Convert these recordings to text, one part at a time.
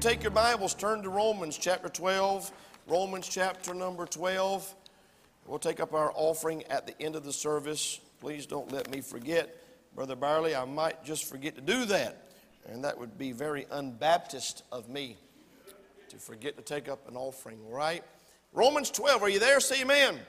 and take your Bibles, turn to Romans chapter 12. Romans chapter number 12. We'll take up our offering at the end of the service. Please don't let me forget. Brother Barley, I might just forget to do that. And that would be very unbaptist of me to forget to take up an offering, right? Romans 12, are you there? Say amen. amen.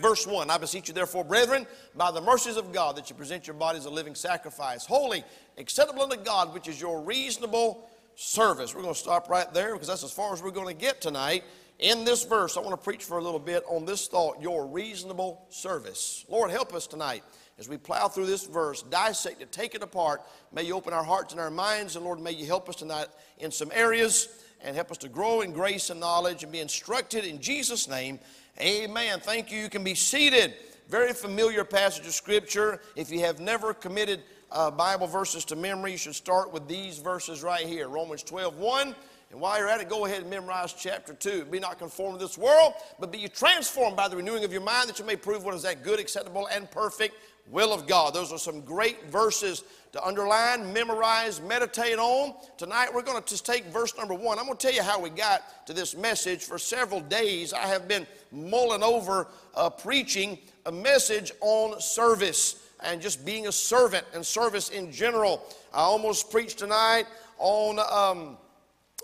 Verse 1 I beseech you, therefore, brethren, by the mercies of God, that you present your bodies a living sacrifice, holy, acceptable unto God, which is your reasonable service. We're going to stop right there because that's as far as we're going to get tonight. In this verse, I want to preach for a little bit on this thought your reasonable service. Lord, help us tonight as we plow through this verse, dissect it, take it apart. May you open our hearts and our minds, and Lord, may you help us tonight in some areas and help us to grow in grace and knowledge and be instructed in Jesus' name. Amen. Thank you. You can be seated. Very familiar passage of Scripture. If you have never committed uh, Bible verses to memory, you should start with these verses right here Romans 12 1. And while you're at it, go ahead and memorize chapter 2. Be not conformed to this world, but be you transformed by the renewing of your mind that you may prove what is that good, acceptable, and perfect will of God. Those are some great verses to underline, memorize, meditate on. Tonight we're going to just take verse number one. I'm going to tell you how we got to this message. For several days, I have been mulling over uh, preaching a message on service and just being a servant and service in general. I almost preached tonight on. Um,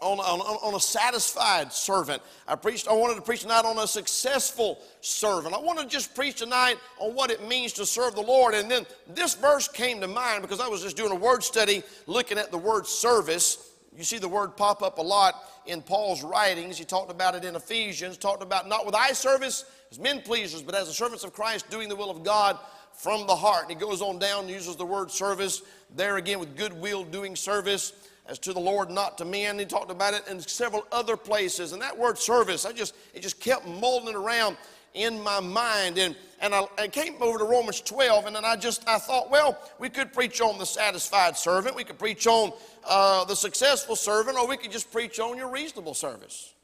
on, on, on, a satisfied servant. I preached, I wanted to preach tonight on a successful servant. I want to just preach tonight on what it means to serve the Lord. And then this verse came to mind because I was just doing a word study looking at the word service. You see the word pop up a lot in Paul's writings. He talked about it in Ephesians, talked about not with eye service as men pleasers, but as the servants of Christ doing the will of God from the heart. And he goes on down and uses the word service there again with goodwill doing service as to the Lord, not to men. He talked about it in several other places. And that word service, I just it just kept molding around in my mind. And, and I, I, came over to Romans 12, and then I just I thought, well, we could preach on the satisfied servant, we could preach on uh, the successful servant, or we could just preach on your reasonable service.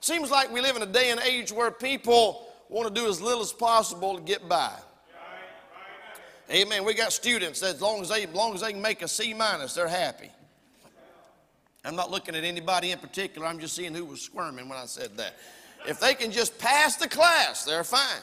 Seems like we live in a day and age where people want to do as little as possible to get by. Amen. We got students that as long as they, as long as they can make a C minus, they're happy. I'm not looking at anybody in particular. I'm just seeing who was squirming when I said that. If they can just pass the class, they're fine.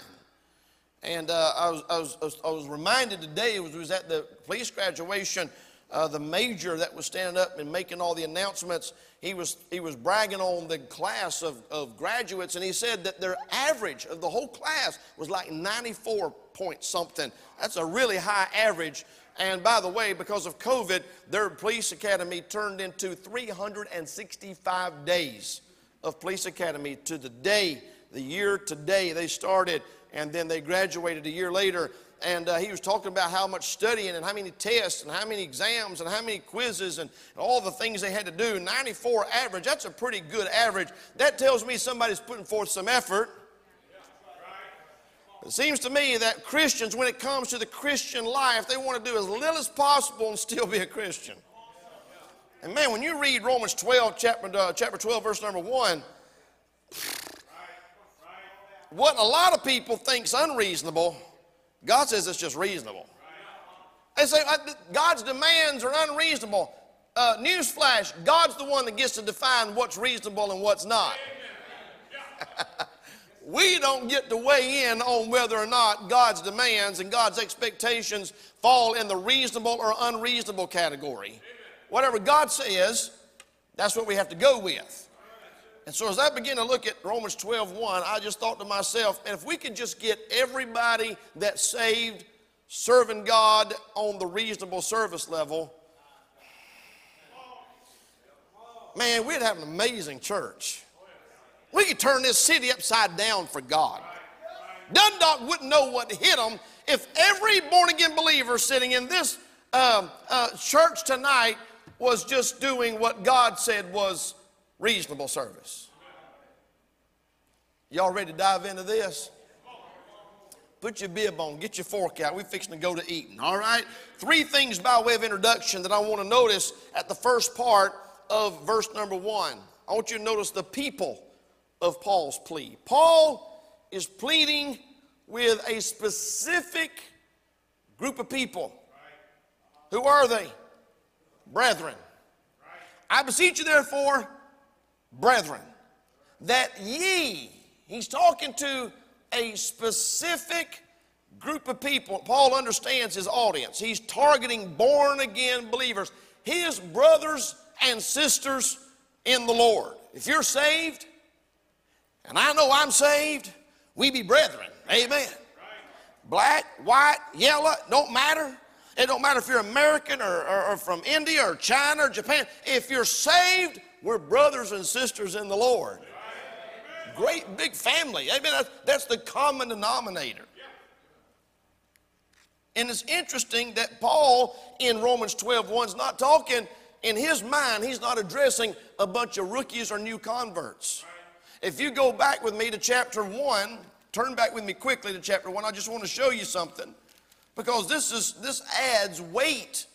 And uh, I, was, I, was, I, was, reminded today, it was, was at the police graduation, uh, the major that was standing up and making all the announcements, he was, he was bragging on the class of, of graduates, and he said that their average of the whole class was like 94 point something. That's a really high average and by the way, because of COVID, their police academy turned into 365 days of police academy to the day, the year today they started, and then they graduated a year later. And uh, he was talking about how much studying and how many tests and how many exams and how many quizzes and all the things they had to do. 94 average, that's a pretty good average. That tells me somebody's putting forth some effort. It seems to me that Christians, when it comes to the Christian life, they want to do as little as possible and still be a Christian. And man, when you read Romans 12, chapter, uh, chapter 12, verse number 1, what a lot of people think's unreasonable, God says it's just reasonable. They say uh, God's demands are unreasonable. Uh, newsflash, God's the one that gets to define what's reasonable and what's not. we don't get to weigh in on whether or not God's demands and God's expectations fall in the reasonable or unreasonable category. Whatever God says, that's what we have to go with. And so as I begin to look at Romans 12, 1, I just thought to myself, and if we could just get everybody that's saved serving God on the reasonable service level, man, we'd have an amazing church. We could turn this city upside down for God. Dundalk wouldn't know what hit them if every born again believer sitting in this uh, uh, church tonight was just doing what God said was reasonable service. Y'all ready to dive into this? Put your bib on, get your fork out. We're fixing to go to eating, all right? Three things by way of introduction that I want to notice at the first part of verse number one. I want you to notice the people of Paul's plea. Paul is pleading with a specific group of people. Who are they? Brethren. I beseech you, therefore, brethren, that ye, he's talking to a specific group of people. Paul understands his audience. He's targeting born again believers, his brothers and sisters in the Lord. If you're saved, and I know I'm saved, we be brethren. Amen. Black, white, yellow, don't matter. It don't matter if you're American or, or, or, from India or China or Japan. If you're saved, we're brothers and sisters in the Lord. Great big family. Amen. That's, the common denominator. And it's interesting that Paul in Romans 12 1 is not talking in his mind, he's not addressing a bunch of rookies or new converts. If you go back with me to chapter 1, turn back with me quickly to chapter 1, I just want to show you something because this is this adds weight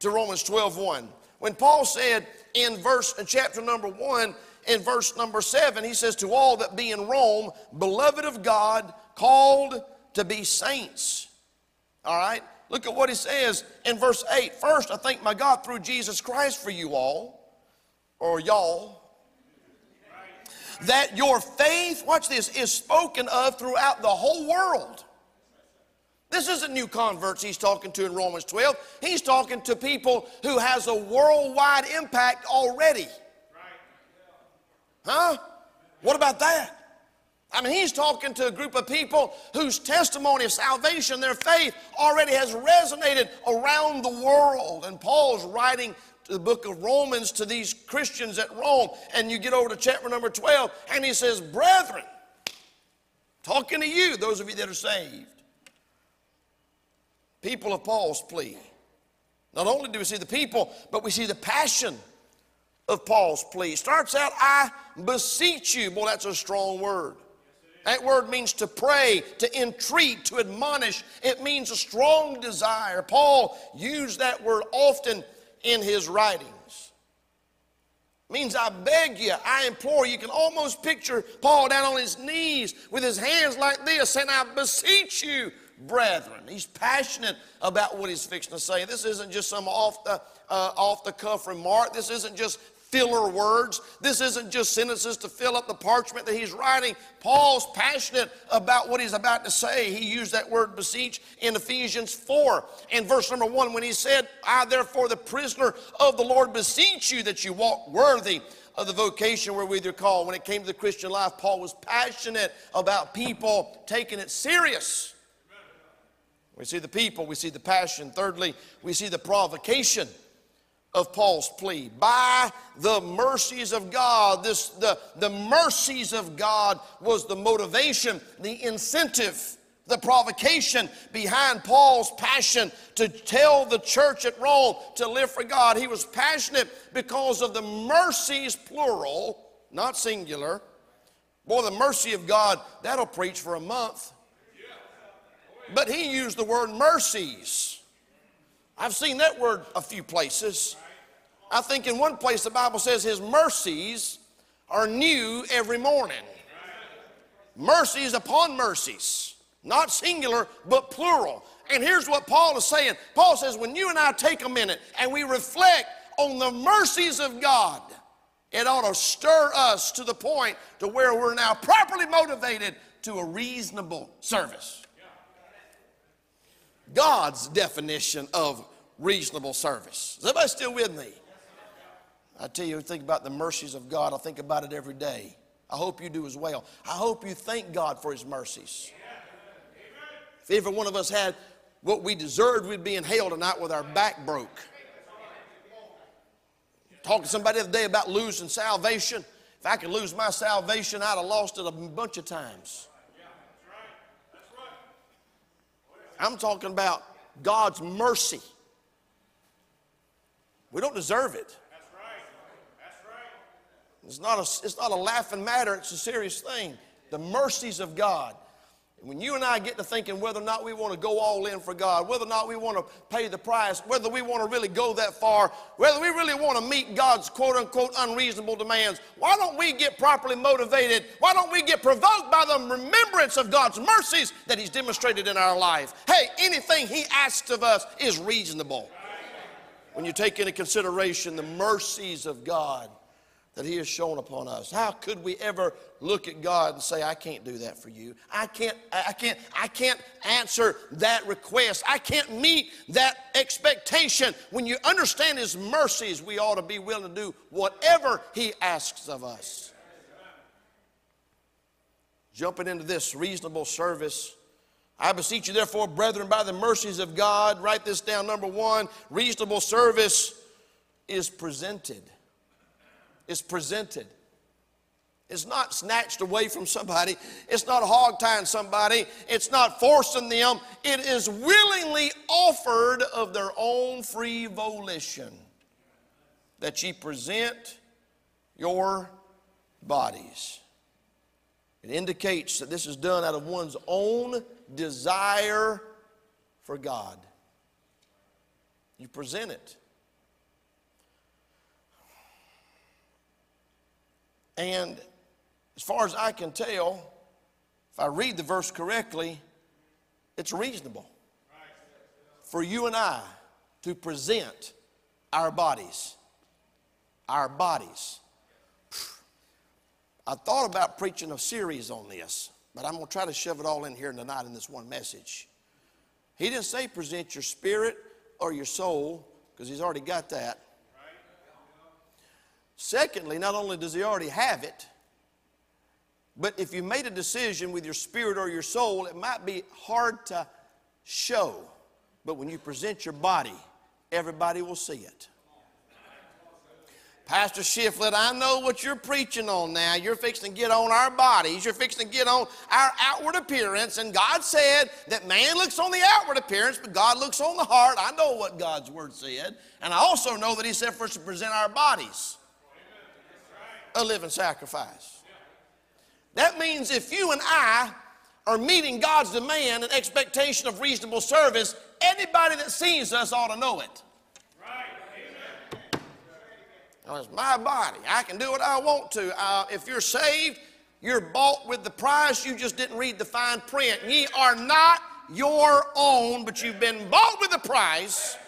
to Romans 12 1. When Paul said in verse in chapter number 1, in verse number 7, he says, To all that be in Rome, beloved of God, called to be saints. All right? Look at what he says in verse 8. First, I thank my God through Jesus Christ for you all, or y'all, that your faith, watch this, is spoken of throughout the whole world. This isn't new converts he's talking to in Romans 12. He's talking to people who has a worldwide impact already. Huh? What about that? I mean, he's talking to a group of people whose testimony of salvation, their faith, already has resonated around the world. And Paul's writing the book of Romans to these Christians at Rome. And you get over to chapter number 12, and he says, Brethren, talking to you, those of you that are saved, people of Paul's plea. Not only do we see the people, but we see the passion of Paul's plea. Starts out, I beseech you. Boy, that's a strong word. That word means to pray, to entreat, to admonish. It means a strong desire. Paul used that word often in his writings. It means I beg you, I implore you. You can almost picture Paul down on his knees with his hands like this saying, I beseech you, brethren. He's passionate about what he's fixing to say. This isn't just some off the, uh, off the cuff remark. This isn't just filler words. This isn't just sentences to fill up the parchment that he's writing. Paul's passionate about what he's about to say. He used that word beseech in Ephesians 4 in verse number 1 when he said, I therefore, the prisoner of the Lord, beseech you that you walk worthy of the vocation wherewith you're called. When it came to the Christian life, Paul was passionate about people taking it serious. We see the people, we see the passion. Thirdly, we see the provocation of Paul's plea. By the mercies of God, this, the, the mercies of God was the motivation, the incentive, the provocation behind Paul's passion to tell the church at Rome to live for God. He was passionate because of the mercies, plural, not singular. Boy, the mercy of God, that'll preach for a month. But he used the word mercies. I've seen that word a few places. I think in one place the Bible says his mercies are new every morning. Mercies upon mercies, not singular, but plural. And here's what Paul is saying Paul says, when you and I take a minute and we reflect on the mercies of God, it ought to stir us to the point to where we're now properly motivated to a reasonable service. God's definition of reasonable service. Is everybody still with me? I tell you, think about the mercies of God. I think about it every day. I hope you do as well. I hope you thank God for His mercies. If every one of us had what we deserved, we'd be in hell tonight with our back broke. Talking to somebody the other day about losing salvation. If I could lose my salvation, I'd have lost it a bunch of times. I'm talking about God's mercy. We don't deserve it. That's right. That's right. It's not, a, it's not a laughing matter, it's a serious thing. The mercies of God. When you and I get to thinking whether or not we want to go all in for God, whether or not we want to pay the price, whether we want to really go that far, whether we really want to meet God's quote unquote unreasonable demands, why don't we get properly motivated? Why don't we get provoked by the remembrance of God's mercies that He's demonstrated in our life? Hey, anything He asks of us is reasonable. when you take into consideration the mercies of God that He has shown upon us. How could we ever look at God and say, I can't do that for you? I can't, I can't, I can't answer that request. I can't meet that expectation. When you understand His mercies, we ought to be willing to do whatever He asks of us. Jumping into this reasonable service. I beseech you, therefore, brethren, by the mercies of God, write this down. Number one, reasonable service is presented is presented. It's not snatched away from somebody. It's not hog tying somebody. It's not forcing them. It is willingly offered of their own free volition that ye present your bodies. It indicates that this is done out of one's own desire for God. You present it. And as far as I can tell, if I read the verse correctly, it's reasonable for you and I to present our bodies. Our bodies. I thought about preaching a series on this, but I'm going to try to shove it all in here tonight in this one message. He didn't say present your spirit or your soul, because he's already got that. Secondly, not only does he already have it, but if you made a decision with your spirit or your soul, it might be hard to show. But when you present your body, everybody will see it. Pastor Shiflett, I know what you're preaching on now. You're fixing to get on our bodies. You're fixing to get on our outward appearance. And God said that man looks on the outward appearance, but God looks on the heart. I know what God's word said. And I also know that He said for us to present our bodies a living sacrifice. That means if you and I are meeting God's demand and expectation of reasonable service, anybody that sees us ought to know it. It's my body. I can do what I want to. Uh, if you're saved, you're bought with the price. You just didn't read the fine print. Ye are not your own, but you've been bought with a price.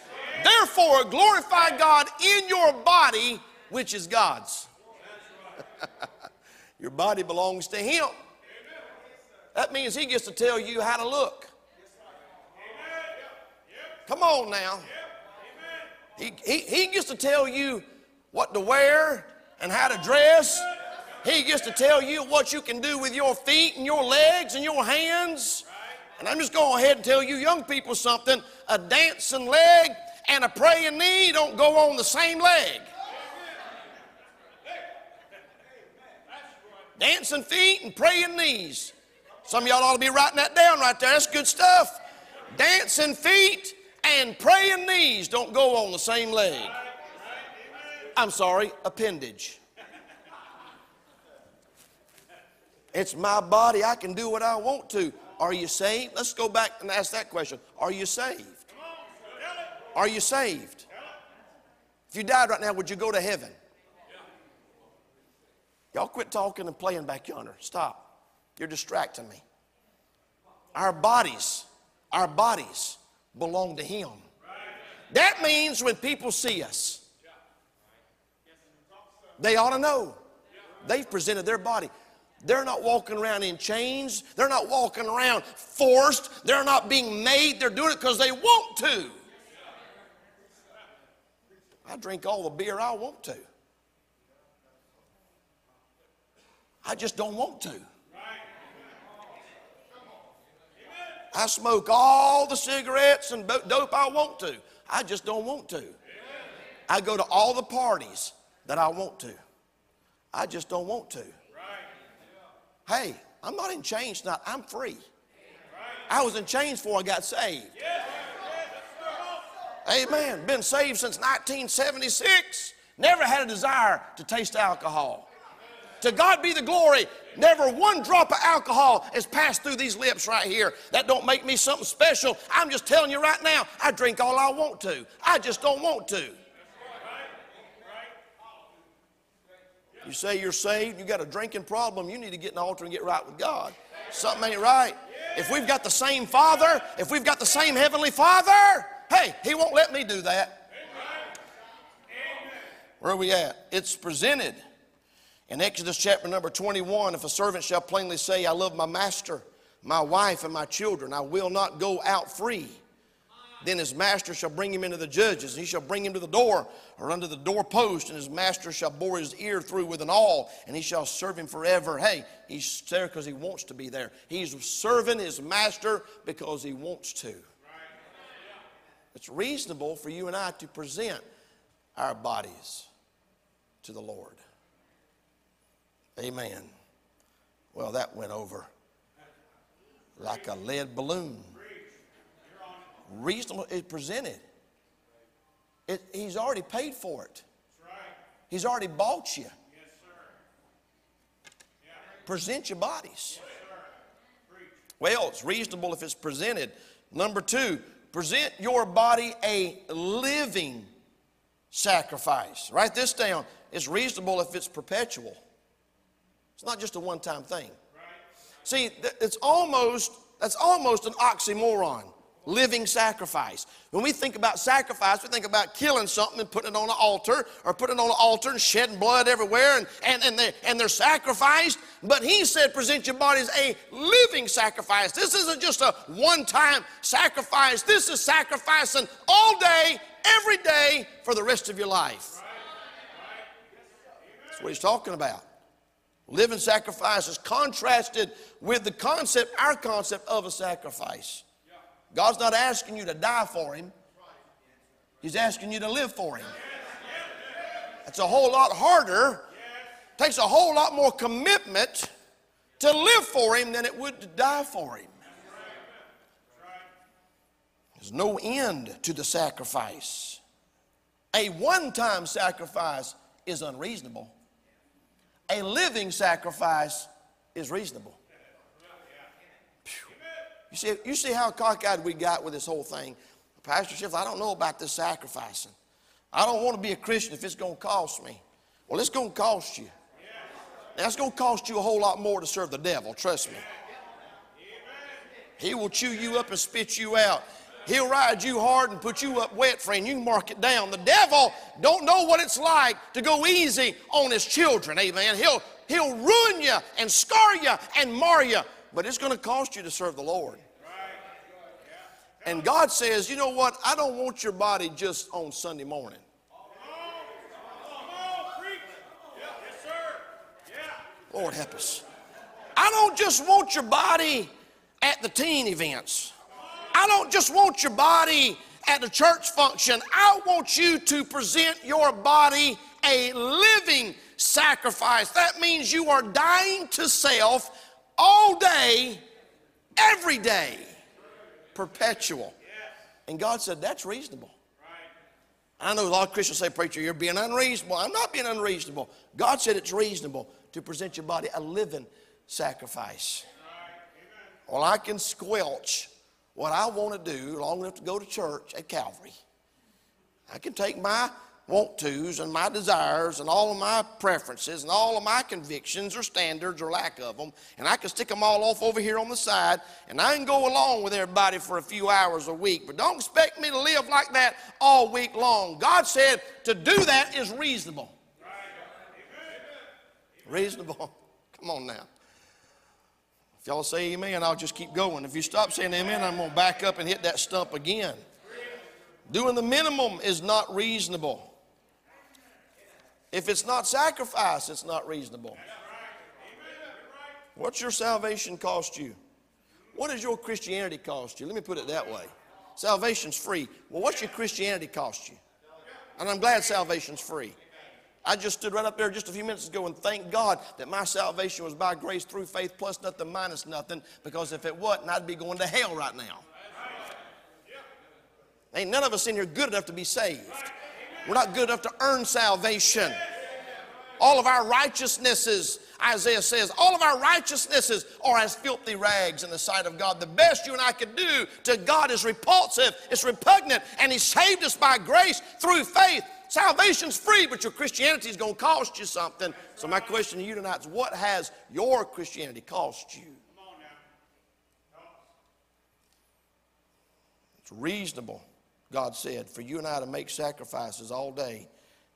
Therefore, glorify God in your body, which is God's. Your body belongs to Him. That means He gets to tell you how to look. Come on now. He, he, he gets to tell you what to wear and how to dress. He gets to tell you what you can do with your feet and your legs and your hands. And I'm just going ahead and tell you young people something. A dancing leg and a praying knee don't go on the same leg. Dancing feet and praying knees. Some of y'all ought to be writing that down right there. That's good stuff. Dancing feet and praying knees don't go on the same leg. I'm sorry, appendage. It's my body. I can do what I want to. Are you saved? Let's go back and ask that question. Are you saved? Are you saved? If you died right now, would you go to heaven? Y'all quit talking and playing back yonder. Stop. You're distracting me. Our bodies, our bodies belong to Him. That means when people see us, they ought to know. They've presented their body. They're not walking around in chains. They're not walking around forced. They're not being made. They're doing it because they want to. I drink all the beer I want to. I just don't want to. I smoke all the cigarettes and dope I want to. I just don't want to. I go to all the parties that I want to. I just don't want to. Hey, I'm not in chains tonight. I'm free. I was in chains before I got saved. Amen. Been saved since 1976. Never had a desire to taste alcohol. To God be the glory. Never one drop of alcohol has passed through these lips right here. That don't make me something special. I'm just telling you right now, I drink all I want to. I just don't want to. You say you're saved, you got a drinking problem, you need to get in the altar and get right with God. Something ain't right. If we've got the same Father, if we've got the same Heavenly Father, hey, He won't let me do that. Where are we at? It's presented. In Exodus chapter number 21, if a servant shall plainly say, I love my master, my wife, and my children, I will not go out free. Then his master shall bring him into the judges, and he shall bring him to the door or under the doorpost, and his master shall bore his ear through with an awl, and he shall serve him forever. Hey, he's there because he wants to be there. He's serving his master because he wants to. It's reasonable for you and I to present our bodies to the Lord. Amen. Well, that went over like a lead balloon. Reasonable is presented. It, he's already paid for it. He's already bought you. Present your bodies. Well, it's reasonable if it's presented. Number two, present your body a living sacrifice. Write this down. It's reasonable if it's perpetual. It's not just a one time thing. See, it's almost, that's almost an oxymoron. Living sacrifice. When we think about sacrifice, we think about killing something and putting it on an altar, or putting it on an altar and shedding blood everywhere, and, and, and, they, and they're sacrificed. But he said, present your body as a living sacrifice. This isn't just a one time sacrifice, this is sacrificing all day, every day, for the rest of your life. That's what he's talking about. Living sacrifice is contrasted with the concept, our concept of a sacrifice. God's not asking you to die for Him, He's asking you to live for Him. It's a whole lot harder, takes a whole lot more commitment to live for Him than it would to die for Him. There's no end to the sacrifice. A one time sacrifice is unreasonable a living sacrifice is reasonable. You see, you see how cockeyed we got with this whole thing. Pastor Schiff, I don't know about this sacrificing. I don't want to be a Christian if it's going to cost me. Well, it's going to cost you. That's going to cost you a whole lot more to serve the devil, trust me. He will chew you up and spit you out. He'll ride you hard and put you up wet, friend. You can mark it down. The devil don't know what it's like to go easy on his children. Amen. He'll, he'll ruin you and scar you and mar you, but it's going to cost you to serve the Lord. And God says, you know what? I don't want your body just on Sunday morning. Lord help us. I don't just want your body at the teen events. I don't just want your body at a church function. I want you to present your body a living sacrifice. That means you are dying to self all day, every day, perpetual. And God said, that's reasonable. I know a lot of Christians say, Preacher, you're being unreasonable. I'm not being unreasonable. God said it's reasonable to present your body a living sacrifice. Well, I can squelch what I want to do long enough to go to church at Calvary. I can take my want tos and my desires and all of my preferences and all of my convictions or standards or lack of them, and I can stick them all off over here on the side, and I can go along with everybody for a few hours a week. But don't expect me to live like that all week long. God said to do that is reasonable. Reasonable. Come on now. Y'all say amen, I'll just keep going. If you stop saying amen, I'm going to back up and hit that stump again. Doing the minimum is not reasonable. If it's not sacrifice, it's not reasonable. What's your salvation cost you? What does your Christianity cost you? Let me put it that way. Salvation's free. Well, what's your Christianity cost you? And I'm glad salvation's free. I just stood right up there just a few minutes ago and thank God that my salvation was by grace through faith plus nothing minus nothing because if it wasn't, I'd be going to hell right now. Ain't none of us in here good enough to be saved. We're not good enough to earn salvation. All of our righteousnesses, Isaiah says, all of our righteousnesses are as filthy rags in the sight of God. The best you and I could do to God is repulsive, it's repugnant, and He saved us by grace through faith Salvation's free, but your Christianity is going to cost you something. So, my question to you tonight is what has your Christianity cost you? It's reasonable, God said, for you and I to make sacrifices all day,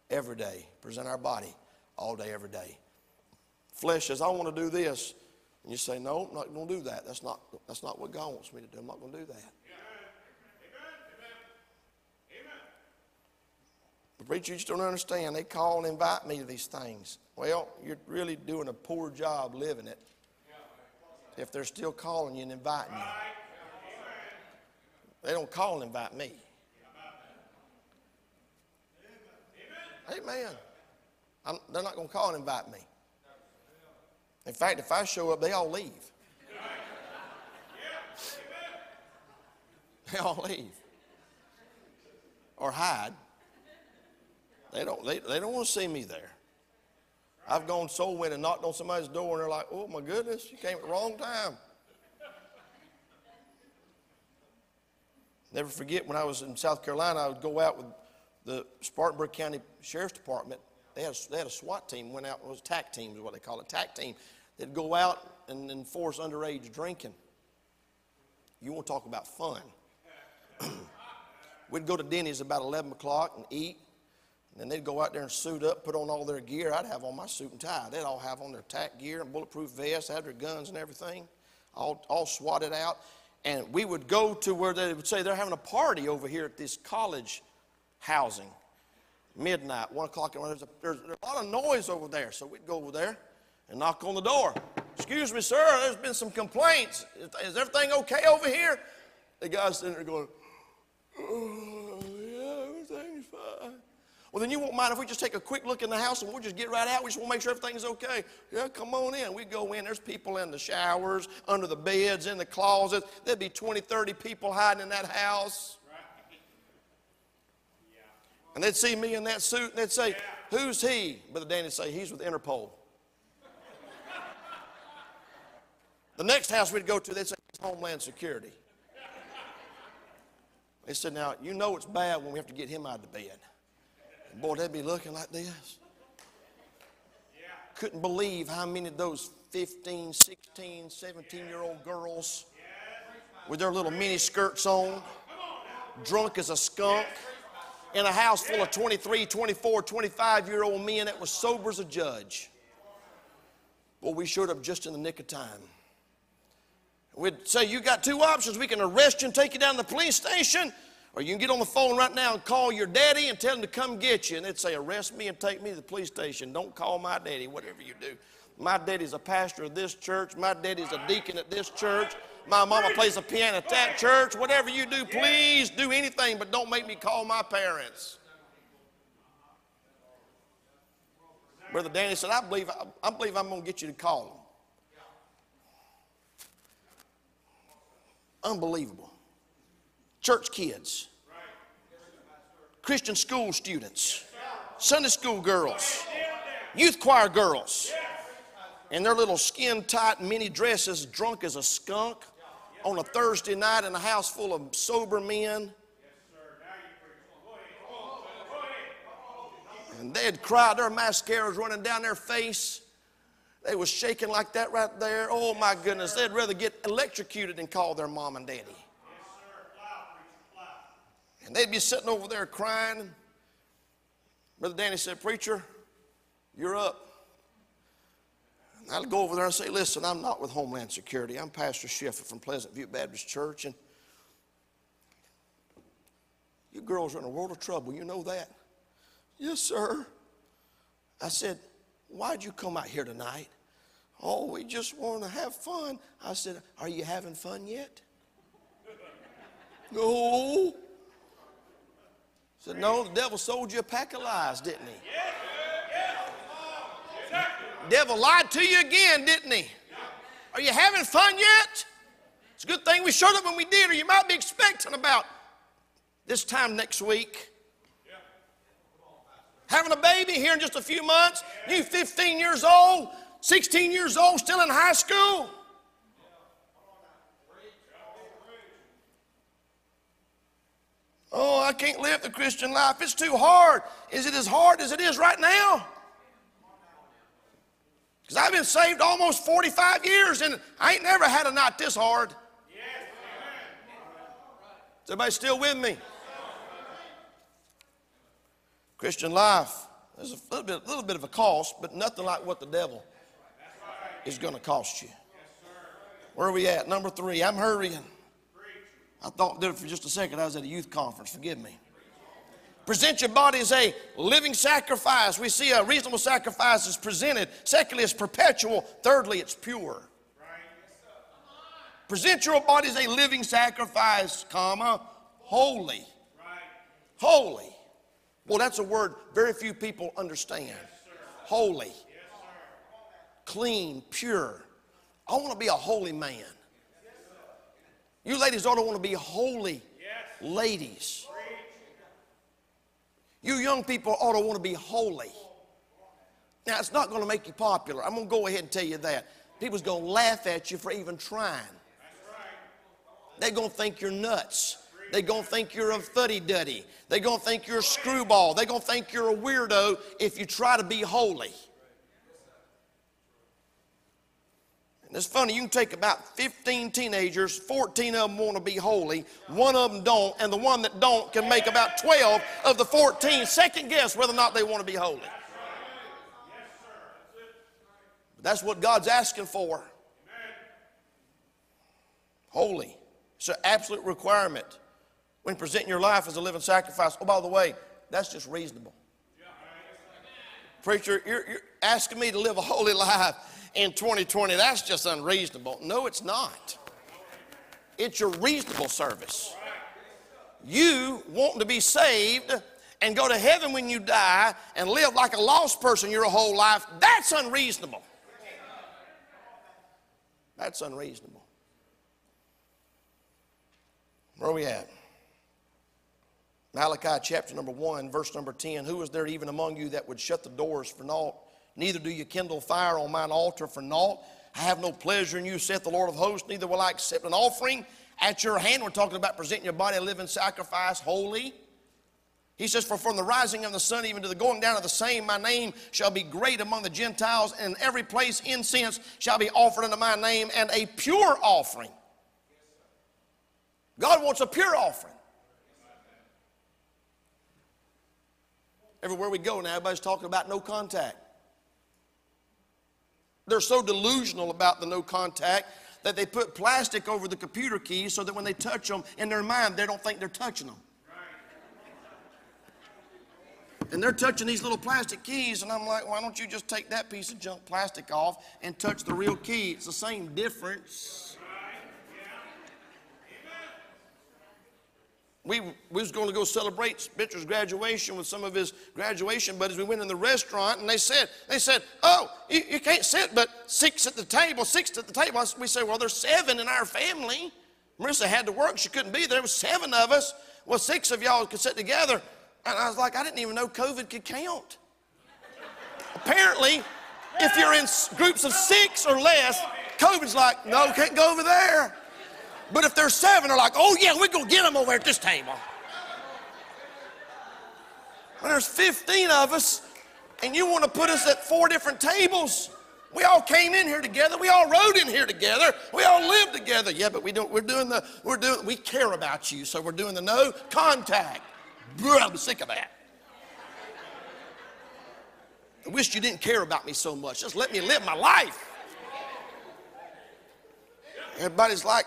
every day. Present our body all day, every day. Flesh says, I want to do this. And you say, No, I'm not going to do that. That's not, that's not what God wants me to do. I'm not going to do that. The preacher, you just don't understand. They call and invite me to these things. Well, you're really doing a poor job living it if they're still calling you and inviting you. They don't call and invite me. Amen. I'm, they're not going to call and invite me. In fact, if I show up, they all leave. They all leave. Or hide. They don't, they, they don't want to see me there. I've gone soul winning and knocked on somebody's door and they're like, oh my goodness, you came at the wrong time. Never forget when I was in South Carolina, I would go out with the Spartanburg County Sheriff's Department. They had, a, they had a SWAT team, went out, it was a TAC team is what they call it, TAC team. They'd go out and enforce underage drinking. You want to talk about fun. We'd go to Denny's about 11 o'clock and eat. And then they'd go out there and suit up, put on all their gear. I'd have on my suit and tie. They'd all have on their TAC gear and bulletproof vests, have their guns and everything, all, all swatted out. And we would go to where they would say they're having a party over here at this college housing. Midnight, one o'clock, there's a, there's a lot of noise over there. So we'd go over there and knock on the door. Excuse me, sir, there's been some complaints. Is everything okay over here? The guy's sitting there going, oh. Well, then you won't mind if we just take a quick look in the house and we'll just get right out. We just want to make sure everything's okay. Yeah, come on in. We go in. There's people in the showers, under the beds, in the closets. There'd be 20, 30 people hiding in that house. And they'd see me in that suit and they'd say, Who's he? Brother Danny'd say, He's with Interpol. the next house we'd go to, they'd say, Homeland Security. They said, Now, you know it's bad when we have to get him out of the bed. Boy, they'd be looking like this. Couldn't believe how many of those 15, 16, 17 year old girls with their little mini skirts on, drunk as a skunk, in a house full of 23, 24, 25 year old men that was sober as a judge. Well, we showed up just in the nick of time. We'd say, You got two options. We can arrest you and take you down to the police station, or you can get on the phone right now and call your daddy and tell him to come get you. And they'd say, Arrest me and take me to the police station. Don't call my daddy, whatever you do. My daddy's a pastor of this church. My daddy's a deacon at this church. My mama plays a piano at that church. Whatever you do, please do anything, but don't make me call my parents. Brother Danny said, I believe, I believe I'm going to get you to call them. Unbelievable. Church kids, Christian school students, Sunday school girls, youth choir girls, in their little skin tight mini dresses, drunk as a skunk, on a Thursday night in a house full of sober men. And they'd cry, their mascara's running down their face. They was shaking like that right there. Oh my goodness, they'd rather get electrocuted than call their mom and daddy. And they'd be sitting over there crying. Brother Danny said, Preacher, you're up. And I'd go over there and say, Listen, I'm not with Homeland Security. I'm Pastor Schiffer from Pleasant View Baptist Church. And you girls are in a world of trouble. You know that? Yes, sir. I said, Why'd you come out here tonight? Oh, we just want to have fun. I said, Are you having fun yet? no. Said, No, the devil sold you a pack of lies, didn't he? Devil lied to you again, didn't he? Are you having fun yet? It's a good thing we showed up when we did, or you might be expecting about this time next week having a baby here in just a few months. You 15 years old, 16 years old, still in high school. Oh, I can't live the Christian life. It's too hard. Is it as hard as it is right now? Because I've been saved almost 45 years and I ain't never had a night this hard. Is everybody still with me? Christian life There's a little bit, little bit of a cost, but nothing like what the devil is going to cost you. Where are we at? Number three. I'm hurrying. I thought there for just a second. I was at a youth conference. Forgive me. Present your body as a living sacrifice. We see a reasonable sacrifice is presented. Secondly, it's perpetual. Thirdly, it's pure. Present your body as a living sacrifice, comma, holy. Holy. Well, that's a word very few people understand. Holy. Clean, pure. I want to be a holy man. You ladies ought to want to be holy ladies. You young people ought to want to be holy. Now, it's not going to make you popular. I'm going to go ahead and tell you that. People's going to laugh at you for even trying. They're going to think you're nuts. They're going to think you're a fuddy duddy. They're going to think you're a screwball. They're going to think you're a weirdo if you try to be holy. And it's funny, you can take about 15 teenagers, 14 of them want to be holy, one of them don't, and the one that don't can make about 12 of the 14 second guess whether or not they want to be holy. That's what God's asking for. Holy. It's an absolute requirement when presenting your life as a living sacrifice. Oh, by the way, that's just reasonable. Preacher, you're, you're asking me to live a holy life in 2020. That's just unreasonable. No, it's not. It's your reasonable service. You wanting to be saved and go to heaven when you die and live like a lost person your whole life, that's unreasonable. That's unreasonable. Where are we at? Malachi chapter number 1, verse number 10. Who is there even among you that would shut the doors for naught? Neither do you kindle fire on mine altar for naught. I have no pleasure in you, saith the Lord of hosts, neither will I accept an offering at your hand. We're talking about presenting your body a living sacrifice, holy. He says, For from the rising of the sun even to the going down of the same, my name shall be great among the Gentiles, and in every place incense shall be offered unto my name, and a pure offering. God wants a pure offering. Everywhere we go now, everybody's talking about no contact. They're so delusional about the no contact that they put plastic over the computer keys so that when they touch them in their mind, they don't think they're touching them. And they're touching these little plastic keys, and I'm like, why don't you just take that piece of junk plastic off and touch the real key? It's the same difference. We, we was going to go celebrate Spencer's graduation with some of his graduation buddies. We went in the restaurant and they said, they said, oh, you, you can't sit but six at the table, six at the table. We said, well, there's seven in our family. Marissa had to work. She couldn't be there. There was seven of us. Well, six of y'all could sit together. And I was like, I didn't even know COVID could count. Apparently, if you're in groups of six or less, COVID's like, no, can't go over there. But if there's seven, they're like, oh yeah, we're to get them over at this table. When there's 15 of us and you want to put us at four different tables, we all came in here together. We all rode in here together. We all lived together. Yeah, but we don't, we're doing the, we're doing, we care about you, so we're doing the no contact. I'm sick of that. I wish you didn't care about me so much. Just let me live my life. Everybody's like,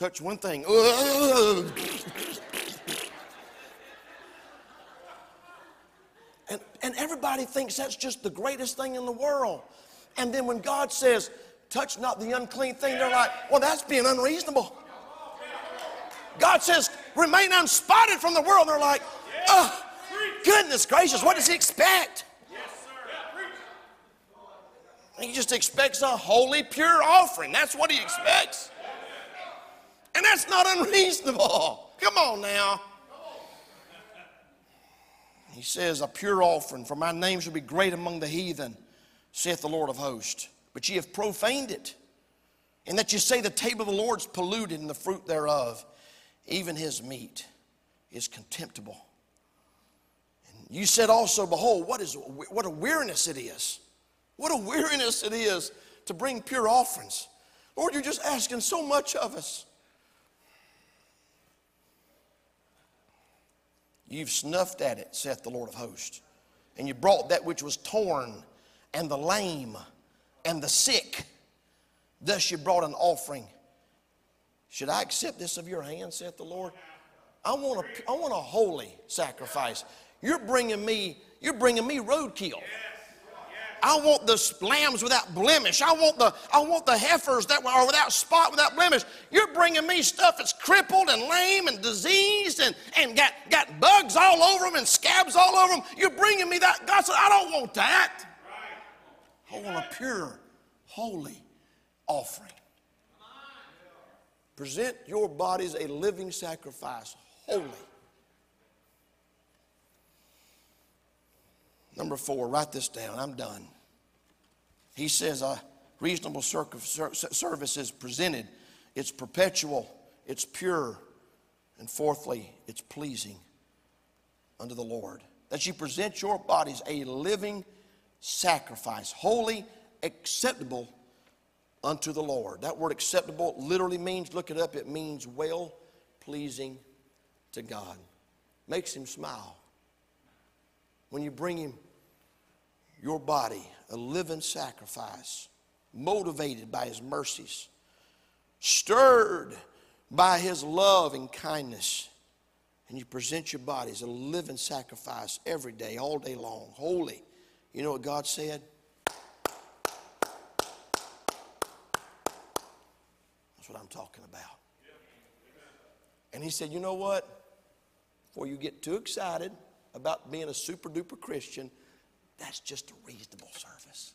touch one thing. and, and everybody thinks that's just the greatest thing in the world. And then when God says, touch not the unclean thing, they're like, well, that's being unreasonable. God says, remain unspotted from the world. They're like, oh, goodness gracious, what does he expect? He just expects a holy, pure offering. That's what he expects. And that's not unreasonable. Come on now. He says, A pure offering, for my name shall be great among the heathen, saith the Lord of hosts. But ye have profaned it, and that ye say the table of the Lord's polluted, and the fruit thereof, even his meat, is contemptible. And you said also, Behold, what, is, what a weariness it is. What a weariness it is to bring pure offerings. Lord, you're just asking so much of us. You've snuffed at it, saith the Lord of hosts. And you brought that which was torn, and the lame, and the sick. Thus you brought an offering. Should I accept this of your hand, saith the Lord? I want a, I want a holy sacrifice. You're bringing me, you're bringing me roadkill. I want the lambs without blemish. I want the, I want the heifers that are without spot, without blemish. You're bringing me stuff that's crippled and lame and diseased and, and got, got bugs all over them and scabs all over them. You're bringing me that. God said, I don't want that. I want a pure, holy offering. Present your bodies a living sacrifice, holy. Number four, write this down. I'm done. He says a reasonable service is presented, it's perpetual, it's pure, and fourthly, it's pleasing unto the Lord. That you present your bodies a living sacrifice, holy, acceptable unto the Lord. That word acceptable literally means, look it up, it means well pleasing to God. Makes him smile. When you bring him your body a living sacrifice, motivated by his mercies, stirred by his love and kindness, and you present your body as a living sacrifice every day, all day long, holy. You know what God said? That's what I'm talking about. And he said, You know what? Before you get too excited about being a super duper Christian, that's just a reasonable service.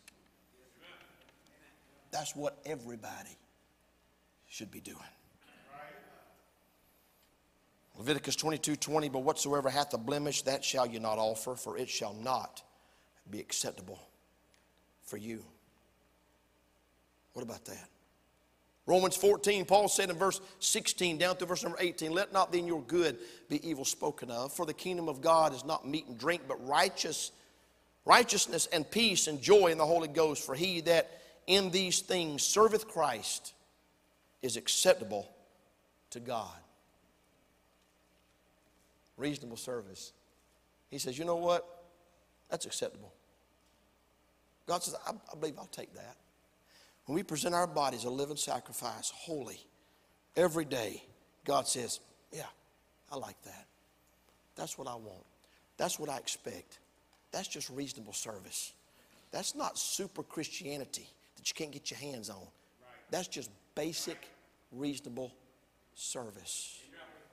That's what everybody should be doing. Leviticus 22 20, but whatsoever hath a blemish, that shall you not offer, for it shall not be acceptable for you. What about that? Romans 14, Paul said in verse 16 down to verse number 18, Let not then your good be evil spoken of, for the kingdom of God is not meat and drink, but righteous righteousness and peace and joy in the Holy Ghost. For he that in these things serveth Christ is acceptable to God. Reasonable service. He says, You know what? That's acceptable. God says, I, I believe I'll take that. When we present our bodies a living sacrifice, holy, every day, God says, Yeah, I like that. That's what I want. That's what I expect. That's just reasonable service. That's not super Christianity that you can't get your hands on. That's just basic, reasonable service.